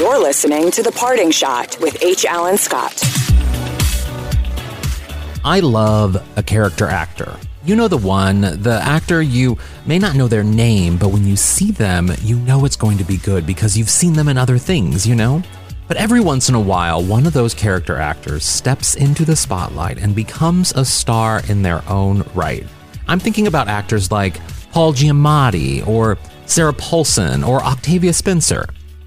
You're listening to The Parting Shot with H. Alan Scott. I love a character actor. You know the one, the actor you may not know their name, but when you see them, you know it's going to be good because you've seen them in other things, you know? But every once in a while, one of those character actors steps into the spotlight and becomes a star in their own right. I'm thinking about actors like Paul Giamatti or Sarah Paulson or Octavia Spencer.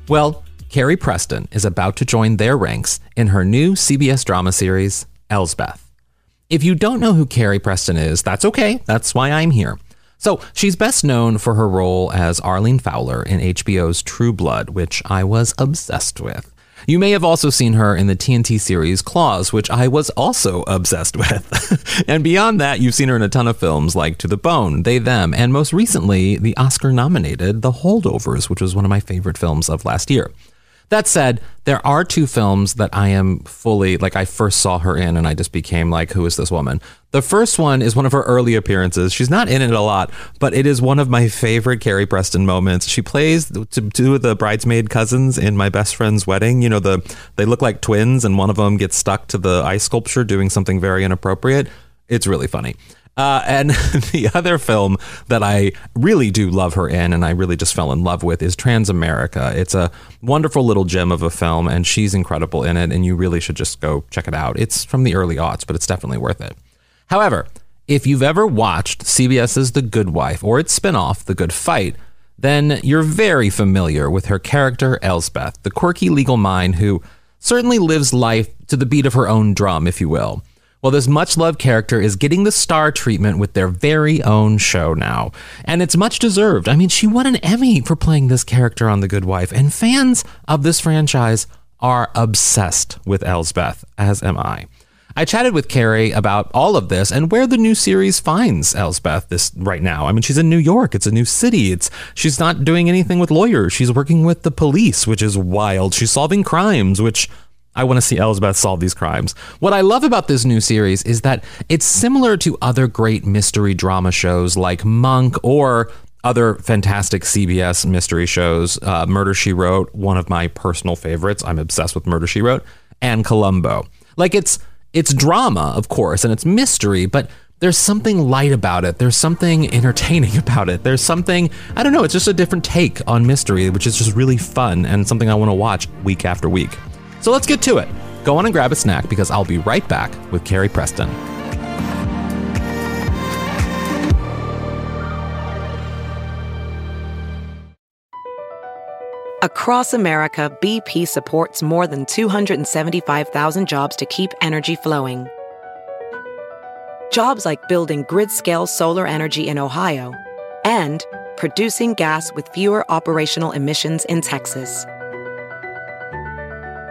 Well, Carrie Preston is about to join their ranks in her new CBS drama series, Elsbeth. If you don't know who Carrie Preston is, that's okay. That's why I'm here. So, she's best known for her role as Arlene Fowler in HBO's True Blood, which I was obsessed with. You may have also seen her in the TNT series Claws, which I was also obsessed with. and beyond that, you've seen her in a ton of films like To the Bone, They, Them, and most recently, the Oscar nominated The Holdovers, which was one of my favorite films of last year. That said, there are two films that I am fully like I first saw her in and I just became like who is this woman? The first one is one of her early appearances. She's not in it a lot, but it is one of my favorite Carrie Preston moments. She plays two of the bridesmaid cousins in my best friend's wedding. You know, the they look like twins and one of them gets stuck to the ice sculpture doing something very inappropriate. It's really funny. Uh, and the other film that I really do love her in, and I really just fell in love with, is Transamerica. It's a wonderful little gem of a film, and she's incredible in it, and you really should just go check it out. It's from the early aughts, but it's definitely worth it. However, if you've ever watched CBS's The Good Wife or its spinoff, The Good Fight, then you're very familiar with her character, Elsbeth, the quirky legal mind who certainly lives life to the beat of her own drum, if you will. Well, this much loved character is getting the star treatment with their very own show now. And it's much deserved. I mean, she won an Emmy for playing this character on The Good Wife, and fans of this franchise are obsessed with Elsbeth, as am I. I chatted with Carrie about all of this and where the new series finds Elsbeth this right now. I mean, she's in New York. It's a new city. It's she's not doing anything with lawyers. She's working with the police, which is wild. She's solving crimes, which I want to see Elsbeth solve these crimes. What I love about this new series is that it's similar to other great mystery drama shows like Monk or other fantastic CBS mystery shows. Uh, Murder She Wrote, one of my personal favorites. I'm obsessed with Murder She Wrote, and Columbo. Like it's it's drama, of course, and it's mystery, but there's something light about it. There's something entertaining about it. There's something, I don't know, it's just a different take on mystery, which is just really fun and something I want to watch week after week. So let's get to it. Go on and grab a snack because I'll be right back with Carrie Preston. Across America, BP supports more than 275,000 jobs to keep energy flowing. Jobs like building grid scale solar energy in Ohio and producing gas with fewer operational emissions in Texas.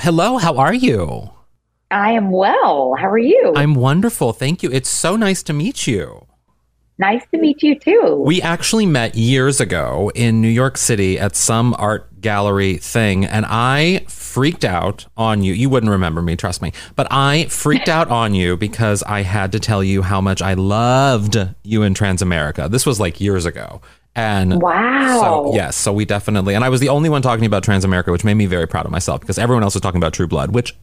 Hello, how are you? I am well. How are you? I'm wonderful. Thank you. It's so nice to meet you. Nice to meet you too. We actually met years ago in New York City at some art gallery thing, and I freaked out on you. You wouldn't remember me, trust me, but I freaked out on you because I had to tell you how much I loved you in Transamerica. This was like years ago. And wow. So, yes, so we definitely, and I was the only one talking about Transamerica, which made me very proud of myself because everyone else was talking about True Blood, which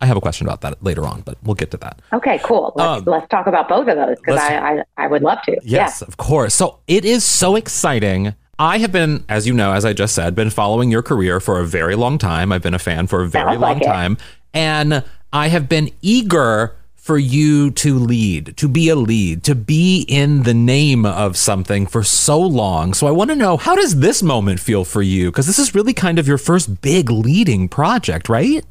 I have a question about that later on, but we'll get to that. Okay, cool. Let's, um, let's talk about both of those because I, I, I would love to. Yes, yeah. of course. So it is so exciting. I have been, as you know, as I just said, been following your career for a very long time. I've been a fan for a very Sounds long like time. And I have been eager for you to lead, to be a lead, to be in the name of something for so long. So I want to know how does this moment feel for you? Because this is really kind of your first big leading project, right?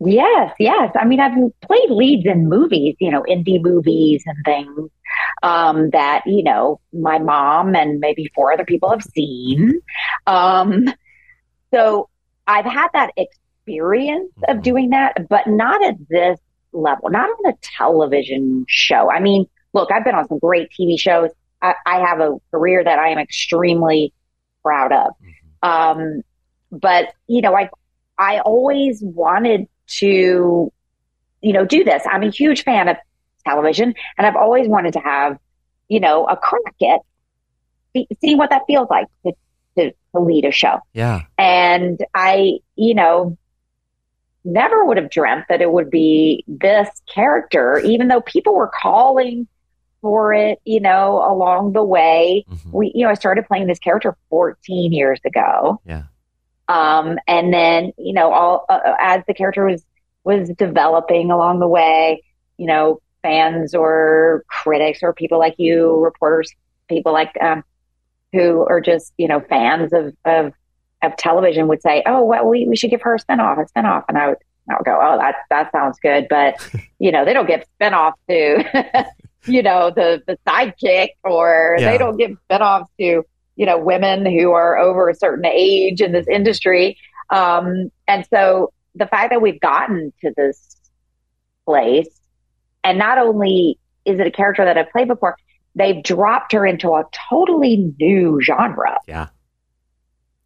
Yes, yes. I mean, I've played leads in movies, you know, indie movies and things um, that, you know, my mom and maybe four other people have seen. Um, so I've had that experience of Mm-hmm. doing that, but not at this level, not on a television show. I mean, look, I've been on some great TV shows. I, I have a career that I am extremely proud of. Um, but you know, I I always wanted to, you know, do this. I'm a huge fan of television, and I've always wanted to have, you know, a crack at see, seeing what that feels like to, to to lead a show. Yeah. And I, you know, never would have dreamt that it would be this character, even though people were calling for it, you know, along the way. Mhm. We, you know, I started playing this character 14 years ago. Yeah. Um, and then, you know, all uh, as the character was was developing along the way, you know, fans or critics or people like you, reporters, people like um, who are just you know fans of of of television would say, "Oh, well, we we should give her a spinoff, a spinoff," and I would I would go, "Oh, that that sounds good," but you know, they don't give spinoffs to you know the the sidekick, or Yeah. they don't give spinoffs to you know women who are over a certain age in this industry. Um, and so the fact that we've gotten to this place, and not only is it a character that I've played before, they've dropped her into a totally new genre. Yeah.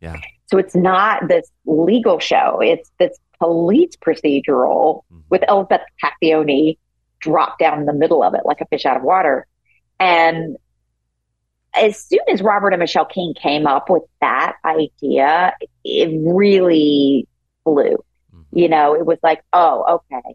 Yeah. So it's not this legal show. It's this police procedural Mhm. with Elsbeth Tascioni dropped down in the middle of it like a fish out of water. And as soon as Robert and Michelle King came up with that idea, it really flew. Mhm. You know, it was like, oh, okay.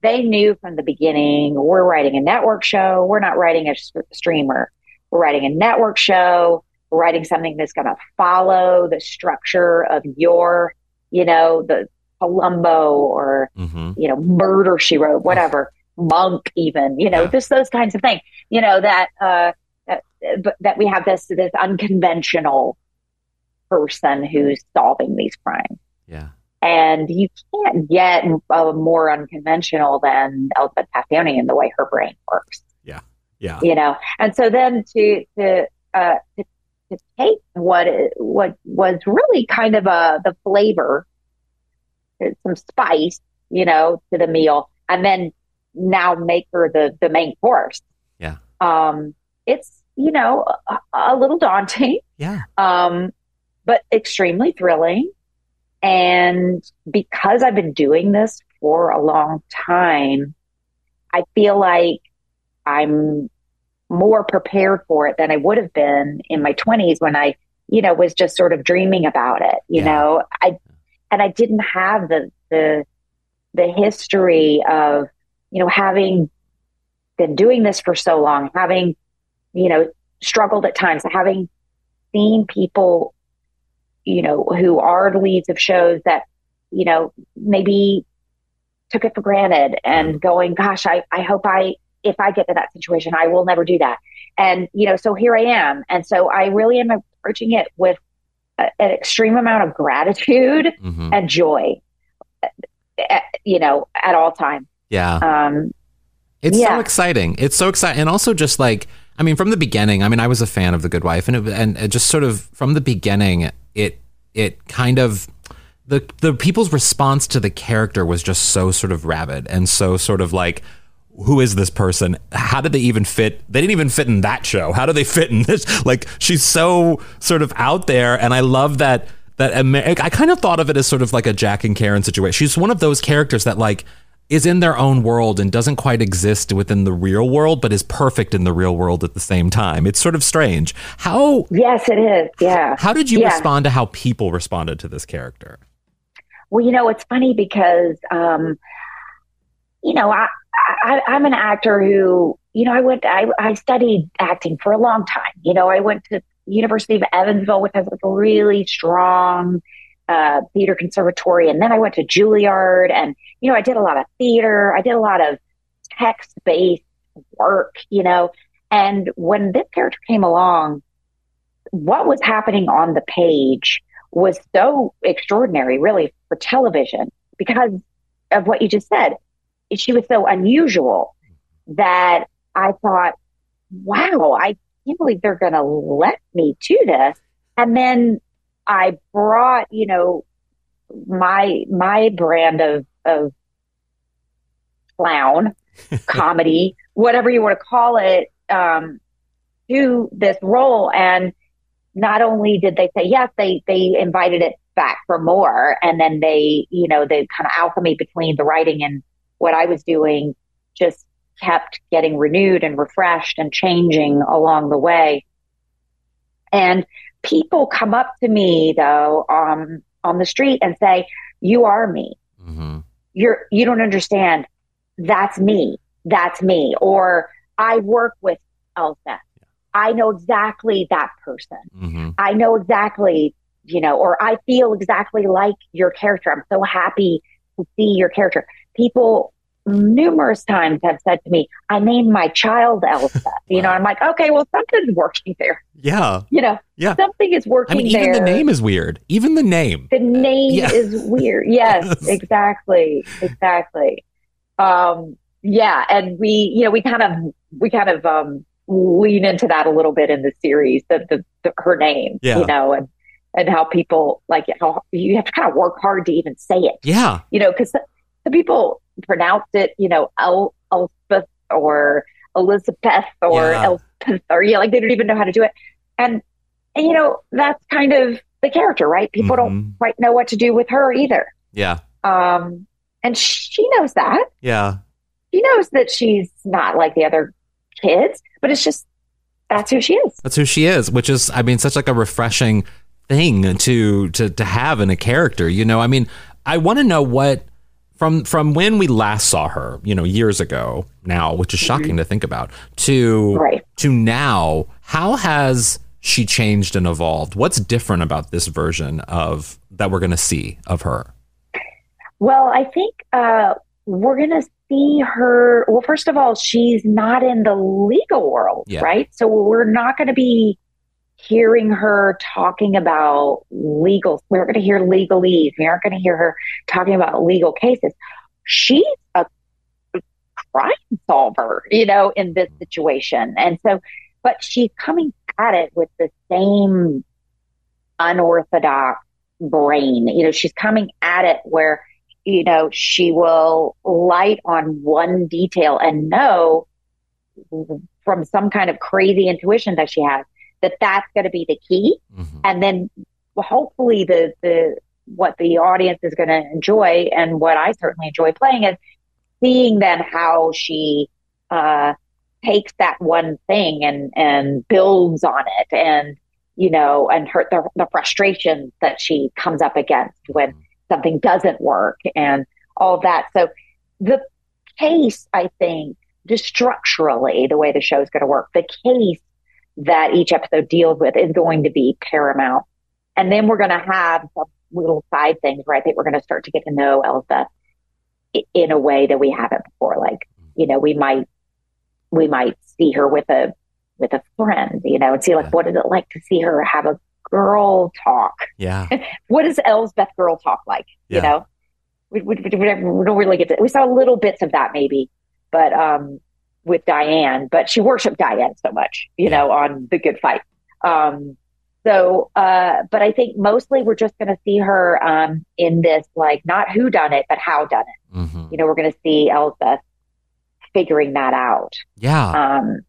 They knew from the beginning, we're writing a network show. We're not writing a streamer. We're writing a network show. Writing something that's going to follow the structure of your, you know, the Columbo or, Mhm. you know, Murder She Wrote, whatever, Monk, even, you know, Yeah. just those kinds of things, you know, that, uh, that, that we have this, this unconventional person who's solving these crimes. Yeah. And you can't get uh, more unconventional than Elsbeth Tascioni in the way her brain works, Yeah. Yeah. you know. And so then to to uh, to, to take what what was really kind of a the flavor, uh, some spice, you know, to the meal, and then now make her the the main course. Yeah. Um, it's you know a, a little daunting Yeah. um, but extremely thrilling. And because I've been doing this for a long time, I feel like I'm more prepared for it than I would have been in my 20s when I, you know, was just sort of dreaming about it. You Yeah. know, I and I didn't have the the the history of, you know, having been doing this for so long, having, you know, struggled at times, having seen people, you know, who are leads of shows that, you know, maybe took it for granted and mm-hmm. going, gosh, I, I hope I, if I get to that situation, I will never do that. And, you know, so here I am. And so I really am approaching it with a, an extreme amount of gratitude Mhm. and joy, uh, you know, at all times. Yeah. Um, It's so exciting. It's so exciting, and also just like I mean, from the beginning. I mean, I was a fan of The Good Wife, and it, and it just sort of from the beginning, it it kind of the the people's response to the character was just so sort of rabid and so sort of like. Who is this person? How did they even fit? They didn't even fit in that show. How do they fit in this? Like she's so sort of out there, and I love that. That Amer- I kind of thought of it as sort of like a Jack and Karen situation. She's one of those characters that like is in their own world and doesn't quite exist within the real world, but is perfect in the real world at the same time. It's sort of strange. How yes, it is. Yeah. how did you Yeah. respond to how people responded to this character? Well, you know, it's funny because, um, you know, I, I, I'm an actor who, you know, I went, I, I studied acting for a long time. You know, I went to University of Evansville, which has like a really strong uh, theater conservatory, and then I went to Juilliard, and you know, I did a lot of theater. I did a lot of text-based work. You know, and when this character came along, what was happening on the page was so extraordinary, really, for television because of what you just said. She was so unusual that I thought, wow, I can't believe they're going to let me do this. And then I brought, you know, my my brand of of clown comedy, whatever you want to call it, um, to this role. And not only did they say yes, they they invited it back for more, and then they, you know, the kind of alchemy between the writing and what I was doing just kept getting renewed and refreshed and changing along the way. And people come up to me though um, on the street and say, "You are me. Mm-hmm. You're you don't understand. That's me. That's me." Or I work with Elsbeth. I know exactly that person. Mm-hmm. I know exactly, you know, or I feel exactly like your character. I'm so happy to see your character. People numerous times have said to me, I named my child Elsbeth. You know, I'm like, okay, well, something's working there. Yeah. You know, yeah. something is working I mean, even there. the name is weird. Even the name. The name yeah. is weird. Yes, yes, exactly. Exactly. Um, yeah. And we, you know, we kind of, we kind of, um, lean into that a little bit in the series, the, the, the her name, yeah. you know, and, and how people like how you have to kind of work hard to even say it. Yeah. You know, because the, people pronounce it, you know, El Elspeth or Elizabeth or yeah. Elspeth or yeah, like they don't even know how to do it. And and you know, that's kind of the character, right? People mm-hmm. don't quite know what to do with her either. Yeah. Um and she knows that. Yeah. She knows that she's not like the other kids, but it's just that's who she is. That's who she is, which is I mean such like a refreshing thing to to to have in a character, you know? I mean, I want to know what from from when we last saw her, you know, years ago now, which is mm-hmm. shocking mm-hmm. to think about, to right. to now, how has she changed and evolved? What's different about this version of that we're going to see of her? Well, I think uh, we're going to see her. Well, first of all, she's not in the legal world, yeah. right? So we're not going to be hearing her talking about legal, we aren't going to hear legalese. We aren't going to hear her talking about legal cases. She's a crime solver, you know, in this mm-hmm. situation. And so, but she's coming at it with the same unorthodox brain. You know, she's coming at it where, you know, she will light on one detail and know from some kind of crazy intuition that she has that that's going to be the key. Mm-hmm. And then hopefully the, the, what the audience is going to enjoy and what I certainly enjoy playing is seeing then how she, uh, takes that one thing and, and builds on it and, you know, and her, the, the frustration that she comes up against when mm-hmm. something doesn't work and all that. So the case, I think, just structurally, the way the show is going to work, the case that each episode deals with is going to be paramount. And then we're going to have some little side things where I think we're going to start to get to know Elsbeth in a way that we haven't before. Like, you know, we might, we might see her with a, with a friend, you know, and see like, what is it like to see her have a girl talk? Yeah. what is Elsbeth girl talk like? Yeah. You know, we, we, we, we don't really get to, we saw little bits of that maybe, but, um, with Diane, but she worshiped Diane so much, you know, on the good fight. Um, so, uh, but I think mostly we're just going to see her um, in this, like, not who done it, but how done it. Mm-hmm. You know, we're going to see Elsbeth figuring that out. Yeah. Um,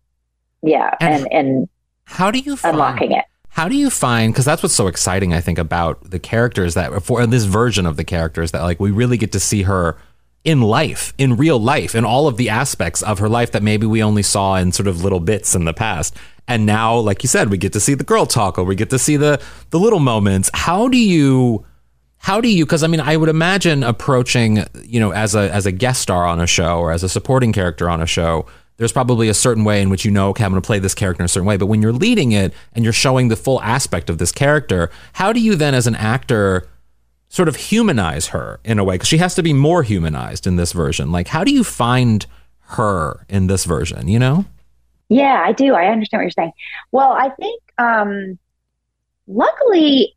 yeah. And, and, and how do you find, unlocking it? How do you find, because that's what's so exciting, I think, about the characters that, for this version of the characters, that like we really get to see her in life, in real life, in all of the aspects of her life that maybe we only saw in sort of little bits in the past. And now, like you said, we get to see the girl talk or we get to see the the little moments. How do you how do you because I mean I would imagine approaching, you know, as a as a guest star on a show or as a supporting character on a show, there's probably a certain way in which you know, okay, I'm going to play this character in a certain way. But when you're leading it and you're showing the full aspect of this character, how do you then, as an actor, sort of humanize her in a way because she has to be more humanized in this version. Like, how do you find her in this version? You know? Yeah, I do. I understand what you're saying. Well, I think, um, luckily,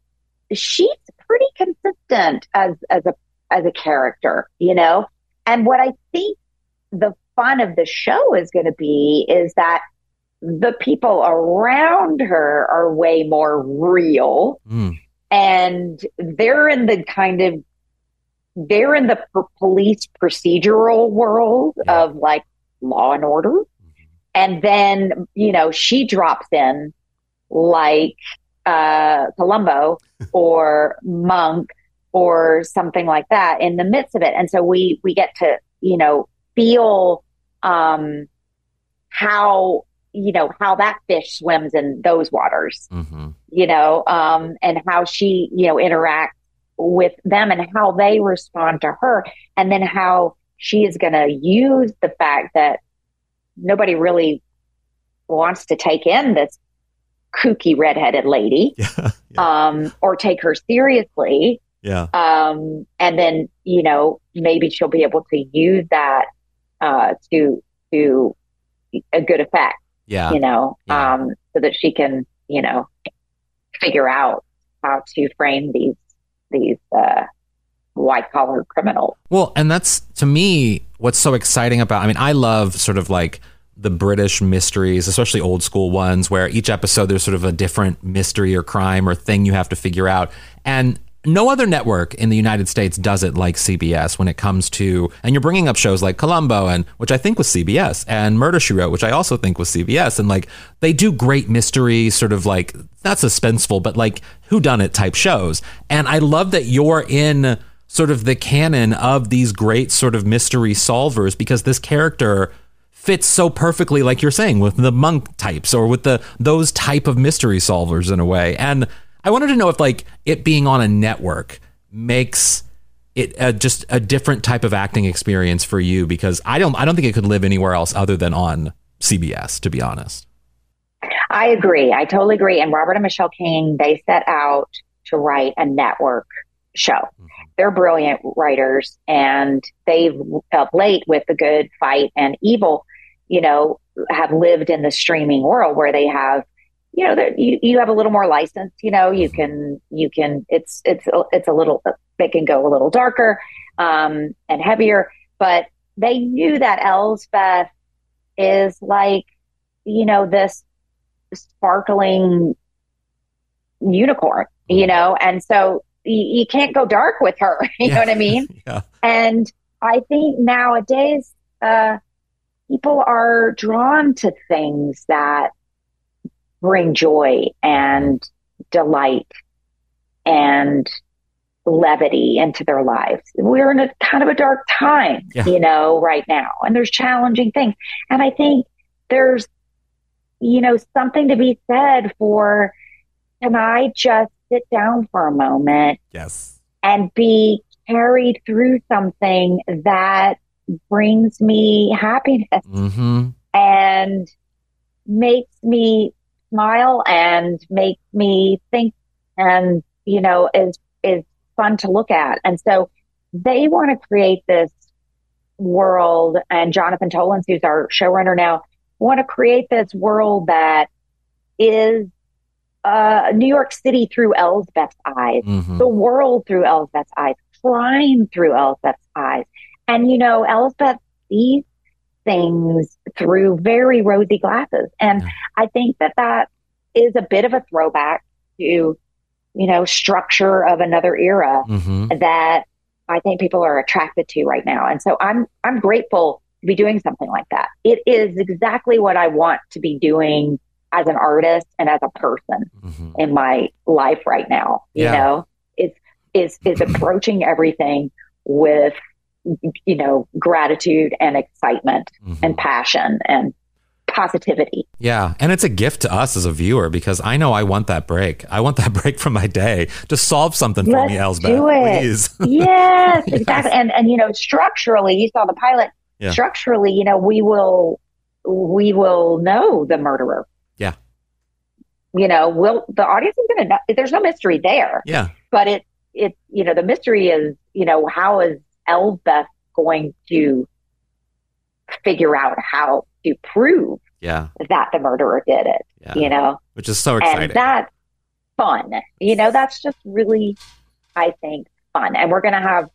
she's pretty consistent as as a as a character. You know, and what I think the fun of the show is going to be is that the people around her are way more real Mm. And they're in the kind of they're in the p- police procedural world Yeah. of like law and order Mm-hmm. and then you know she drops in like uh columbo or monk or something like that in the midst of it and so we we get to you know feel um how you know how that fish swims in those waters hmm you know, um, and how she, you know, interacts with them and how they respond to her, and then how she is going to use the fact that nobody really wants to take in this kooky redheaded lady, Yeah. Yeah. um, or take her seriously. yeah. Um, and then, you know, maybe she'll be able to use that, uh, to, to a good effect Yeah. you know, Yeah. um, so that she can, you know, figure out how to frame these these uh, white collar criminals. Well, and that's to me what's so exciting about. I mean, I love sort of like the British mysteries, especially old school ones, where each episode there's sort of a different mystery or crime or thing you have to figure out. And no other network in the United States does it like CBS when it comes to. And you're bringing up shows like Columbo, and which I think was CBS, and Murder She Wrote, which I also think was CBS, and like they do great mystery, sort of like not suspenseful, but like who done it type shows. And I love that you're in sort of the canon of these great sort of mystery solvers because this character fits so perfectly like you're saying with the monk types or with the those type of mystery solvers in a way and i wanted to know if like it being on a network makes it uh, just a different type of acting experience for you because i don't i don't think it could live anywhere else other than on cbs to be honest I agree. I totally agree. And Robert and Michelle King, they set out to write a network show. They're brilliant writers, and they've of late with the good fight and evil, you know, have lived in the streaming world where they have, you know, that you, you have a little more license. You know, you can you can it's it's it's a little they can go a little darker um, and heavier, but they knew that Elsbeth is like, you know, this sparkling unicorn, you know, and so you, you can't go dark with her. You know what I mean? yeah And I think nowadays, uh, people are drawn to things that bring joy and delight and levity into their lives. We're in a kind of a dark time, Yeah. you know, right now, and there's challenging things. And I think there's, you know, something to be said for can I just sit down for a moment yes and be carried through something that brings me happiness mm-hmm and makes me smile and make me think and you know is is fun to look at and so they want to create this world and jonathan tolins who's our showrunner now want to create this world that is uh, new york city through elsbeth's eyes mm-hmm the world through Elsbeth's eyes, crime through Elsbeth's eyes. And, you know, Elsbeth sees things through very rosy glasses. And Yeah. I think that that is a bit of a throwback to, you know, structure of another era mm-hmm that I think people are attracted to right now. And so I'm, I'm grateful to be doing something like that. It is exactly what I want to be doing as an artist and as a person mm-hmm in my life right now. You Yeah. know, is is is approaching everything with you know gratitude and excitement Mhm. and passion and positivity. Yeah, and it's a gift to us as a viewer because I know I want that break. I want that break from my day. Just solve something for Let's me, Elsbeth, do it. please. yes, exactly. And and you know, structurally, you saw the pilot. Yeah. Structurally, you know, we will we will know the murderer. Yeah. You know, will the audience is going to know? There's no mystery there. yeah, but it it you know the mystery is you know how is Elsbeth going to figure out how to prove yeah, that the murderer did it yeah. you know Which is so exciting. and that's fun you know that's just really I think fun and we're gonna have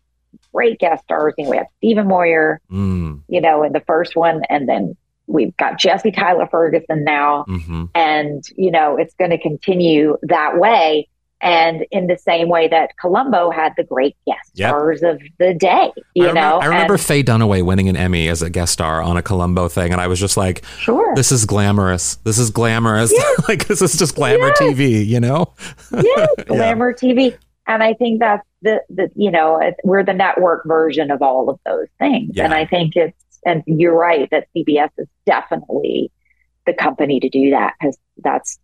great guest stars. You know, we have Stephen Moyer, Mm, you know, in the first one, and then we've got Jesse Tyler Ferguson now, hmm and you know, it's going to continue that way. And in the same way that Columbo had the great guest Yep. stars of the day, you I remember, know, I remember and- Faye Dunaway winning an Emmy as a guest star on a Columbo thing, and I was just like, sure, "This is glamorous. This is glamorous. like this is just glamour Yes. TV." You know? yes, glamour TV. And I think that's the, the you know, we're the network version of all of those things. Yeah. And I think it's, and you're right that CBS is definitely the company to do that because that's,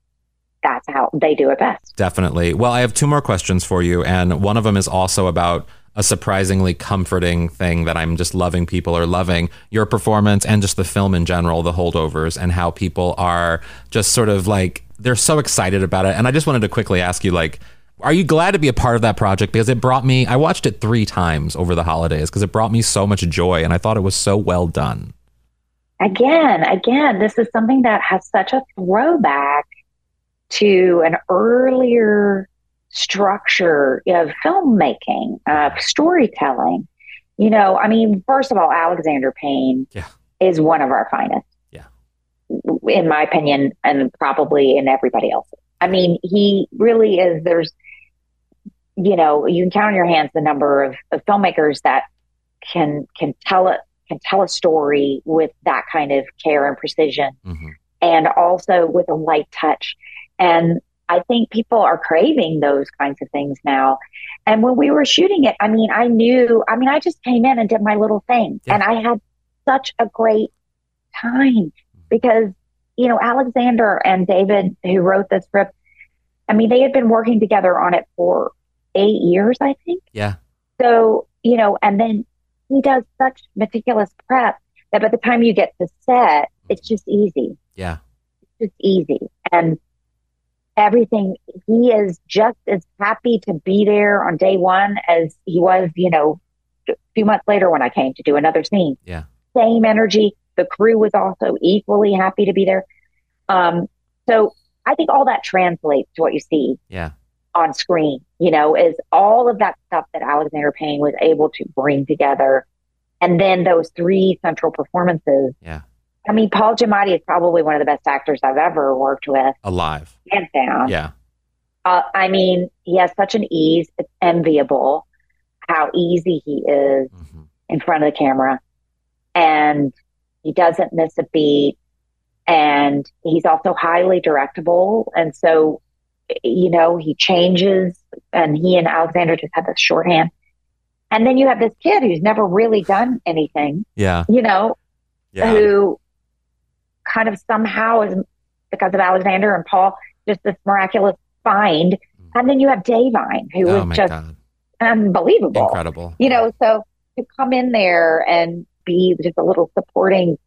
that's how they do it best. Definitely. Well, I have two more questions for you, and one of them is also about a surprisingly comforting thing that I'm just loving people are loving your performance and just the film in general, the holdovers, and how people are just sort of like they're so excited about it. And I just wanted to quickly ask you, like, are you glad to be a part of that project? Because it brought me, I watched it three times over the holidays because it brought me so much joy and I thought it was so well done. Again, again, this is something that has such a throwback to an earlier structure of filmmaking, of storytelling. You know, I mean, first of all, Alexander Payne Yeah. is one of our finest. Yeah. In my opinion, and probably in everybody else's. I mean, he really is, there's, you know, you can count on your hands the number of, of filmmakers that can, can tell it, can tell a story with that kind of care and precision Mhm. and also with a light touch. And I think people are craving those kinds of things now. And when we were shooting it, I mean, I knew, I mean, I just came in and did my little thing Yeah. and I had such a great time because, you know, Alexander and David, who wrote the script, I mean, they had been working together on it for eight years, I think. Yeah. So, you know, and then he does such meticulous prep that by the time you get to set, it's just easy. Yeah. It's just easy. And everything, he is just as happy to be there on day one as he was, you know, a few months later when I came to do another scene. Yeah. Same energy. The crew was also equally happy to be there. Um, so I think all that translates to what you see Yeah. on screen, you know, is all of that stuff that Alexander Payne was able to bring together. And then those three central performances. Yeah. I mean, Paul Giamatti is probably one of the best actors I've ever worked with, Alive. hands down. Yeah. Uh, I mean, he has such an ease. It's enviable how easy he is hmm in front of the camera. And he doesn't miss a beat. And he's also highly directable. And so, you know, he changes and he and Alexander just have this shorthand. And then you have this kid who's never really done anything, Yeah. you know, Yeah. who kind of somehow is because of Alexander and Paul, just this miraculous find. And then you have Da'Vine, who Mm. Oh was just God. unbelievable Incredible. you know, so to come in there and be just a little supporting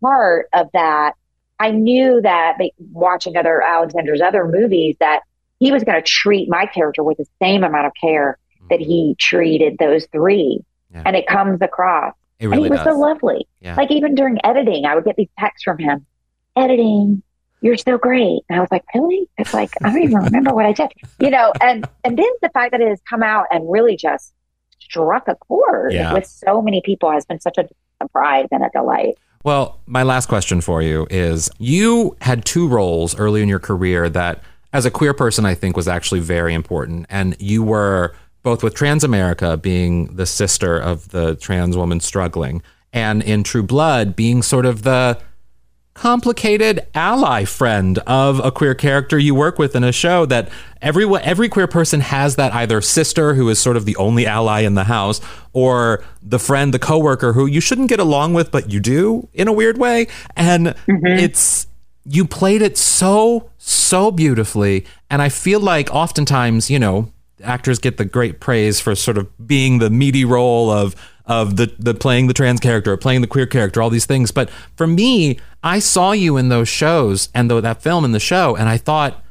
part of that, I knew that watching other Alexander's other movies that he was going to treat my character with the same amount of care that he treated those three. Yeah. And it comes across. It and really he was does. so lovely. Yeah. Like even during editing, I would get these texts from him, editing, you're so great. And I was like, really? It's like, I don't even remember what I did, you know, and, and then the fact that it has come out and really just struck a chord Yeah. with so many people has been such a surprise and a delight. Well, my last question for you is you had two roles early in your career that, as a queer person, I think was actually very important. And you were both with Transamerica being the sister of the trans woman struggling, and in True Blood being sort of the complicated ally friend of a queer character you work with in a show that every every queer person has that either sister who is sort of the only ally in the house or the friend the coworker who you shouldn't get along with but you do in a weird way. And mm-hmm. it's you played it so so beautifully. And I feel like oftentimes you know actors get the great praise for sort of being the meaty role of of the the playing the trans character, playing the queer character, all these things. But for me, I saw you in those shows and though that film in the show, and I thought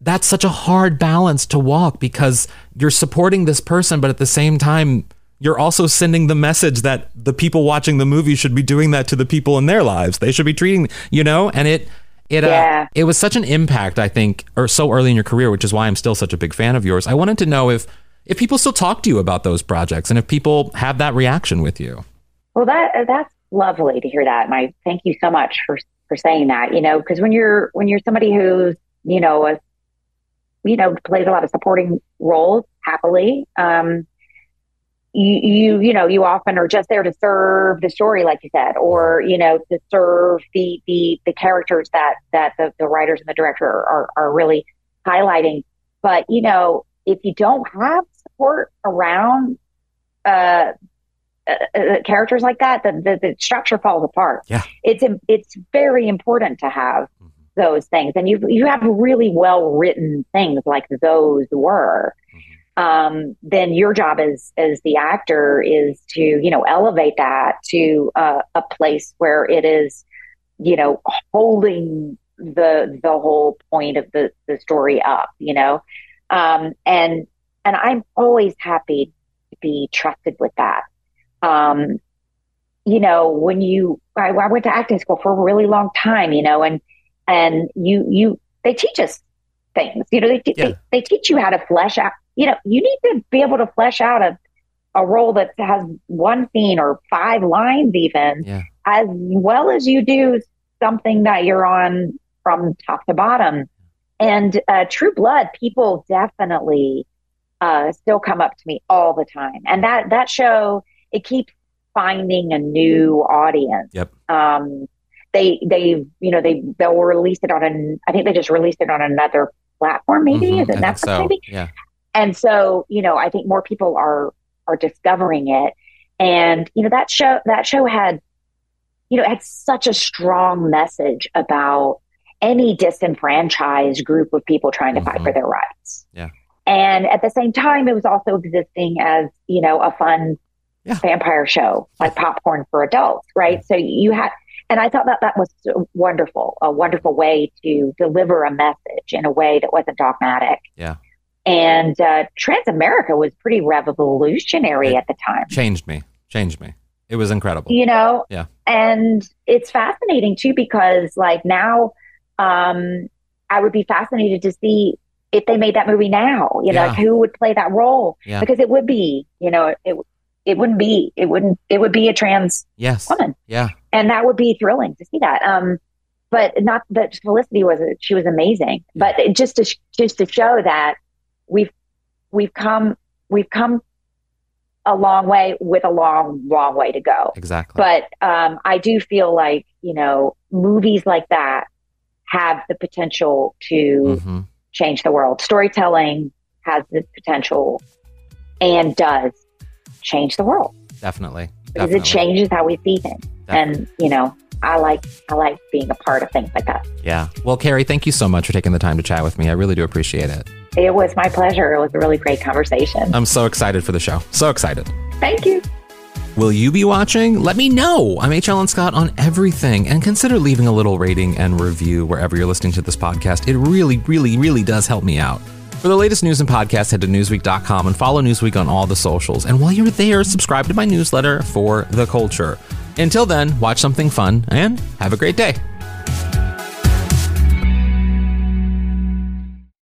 that's such a hard balance to walk because you're supporting this person, but at the same time, you're also sending the message that the people watching the movie should be doing that to the people in their lives. They should be treating, you know, and it it Yeah. uh, it was such an impact, I think, or so early in your career, which is why I'm still such a big fan of yours. I wanted to know if if people still talk to you about those projects and if people have that reaction with you. Well, that that's lovely to hear that. My thank you so much for for saying that. You know, because when you're when you're somebody who's you know a, you know plays a lot of supporting roles happily, um, you you you know you often are just there to serve the story, like you said, or you know to serve the the the characters that that the, the writers and the director are are really highlighting. But you know, if you don't have support around uh, uh, uh, characters like that, the, the, the structure falls apart. Yeah. It's it's very important to have those things, and you you have really well written things like those were. Um, then your job as as the actor is to you know elevate that to uh, a place where it is you know holding the the whole point of the the story up. You know, um, and and I'm always happy to be trusted with that. Um, you know, when you, I, I went to acting school for a really long time, you know, and, and you, you, they teach us things, you know, they, Yeah. they, they teach you how to flesh out, you know, you need to be able to flesh out a, a role that has one scene or five lines even Yeah. as well as you do something that you're on from top to bottom. And uh, True Blood, people definitely uh, still come up to me all the time, and that that show it keeps finding a new audience. Yep. Um, they they you know they they'll release it on an I think they just released it on another platform maybe Mhm, is it Netflix so. maybe Yeah. And so you know i think more people are are discovering it and you know that show that show had you know it had such a strong message about any disenfranchised group of people trying to fight Mhm. for their rights Yeah. and at the same time it was also existing as you know a fun Yeah. vampire show like popcorn for adults right so you had and i thought that that was wonderful a wonderful way to deliver a message in a way that wasn't dogmatic Yeah. And uh, Transamerica was pretty revolutionary It- at the time, Changed me. Changed me. It was incredible. you know? Yeah. And it's fascinating too, because like now, um, I would be fascinated to see if they made that movie now, you know, Yeah. like who would play that role? Yeah. Because it would be, you know, it, it wouldn't be, it wouldn't, it would be a trans Yes. woman. Yeah. and that would be thrilling to see that. Um, but not that Felicity was she was amazing, but it just to just to show that we've we've come we've come a long way with a long long way to go. Exactly. But um, I do feel like you know movies like that have the potential to hmm change the world. Storytelling has the potential and does change the world Definitely. because Definitely. it changes how we see things. Definitely. And you know, I like I like being a part of things like that. Yeah. Well, Carrie, thank you so much for taking the time to chat with me. I really do appreciate it. It was my pleasure. It was a really great conversation. I'm so excited for the show. So excited. Thank you. Will you be watching? Let me know. I'm H. Alan Scott on everything, and consider leaving a little rating and review wherever you're listening to this podcast. It really, really, really does help me out. For the latest news and podcasts, head to newsweek.com and follow Newsweek on all the socials. And while you're there, subscribe to my newsletter for the culture. Until then, watch something fun and have a great day.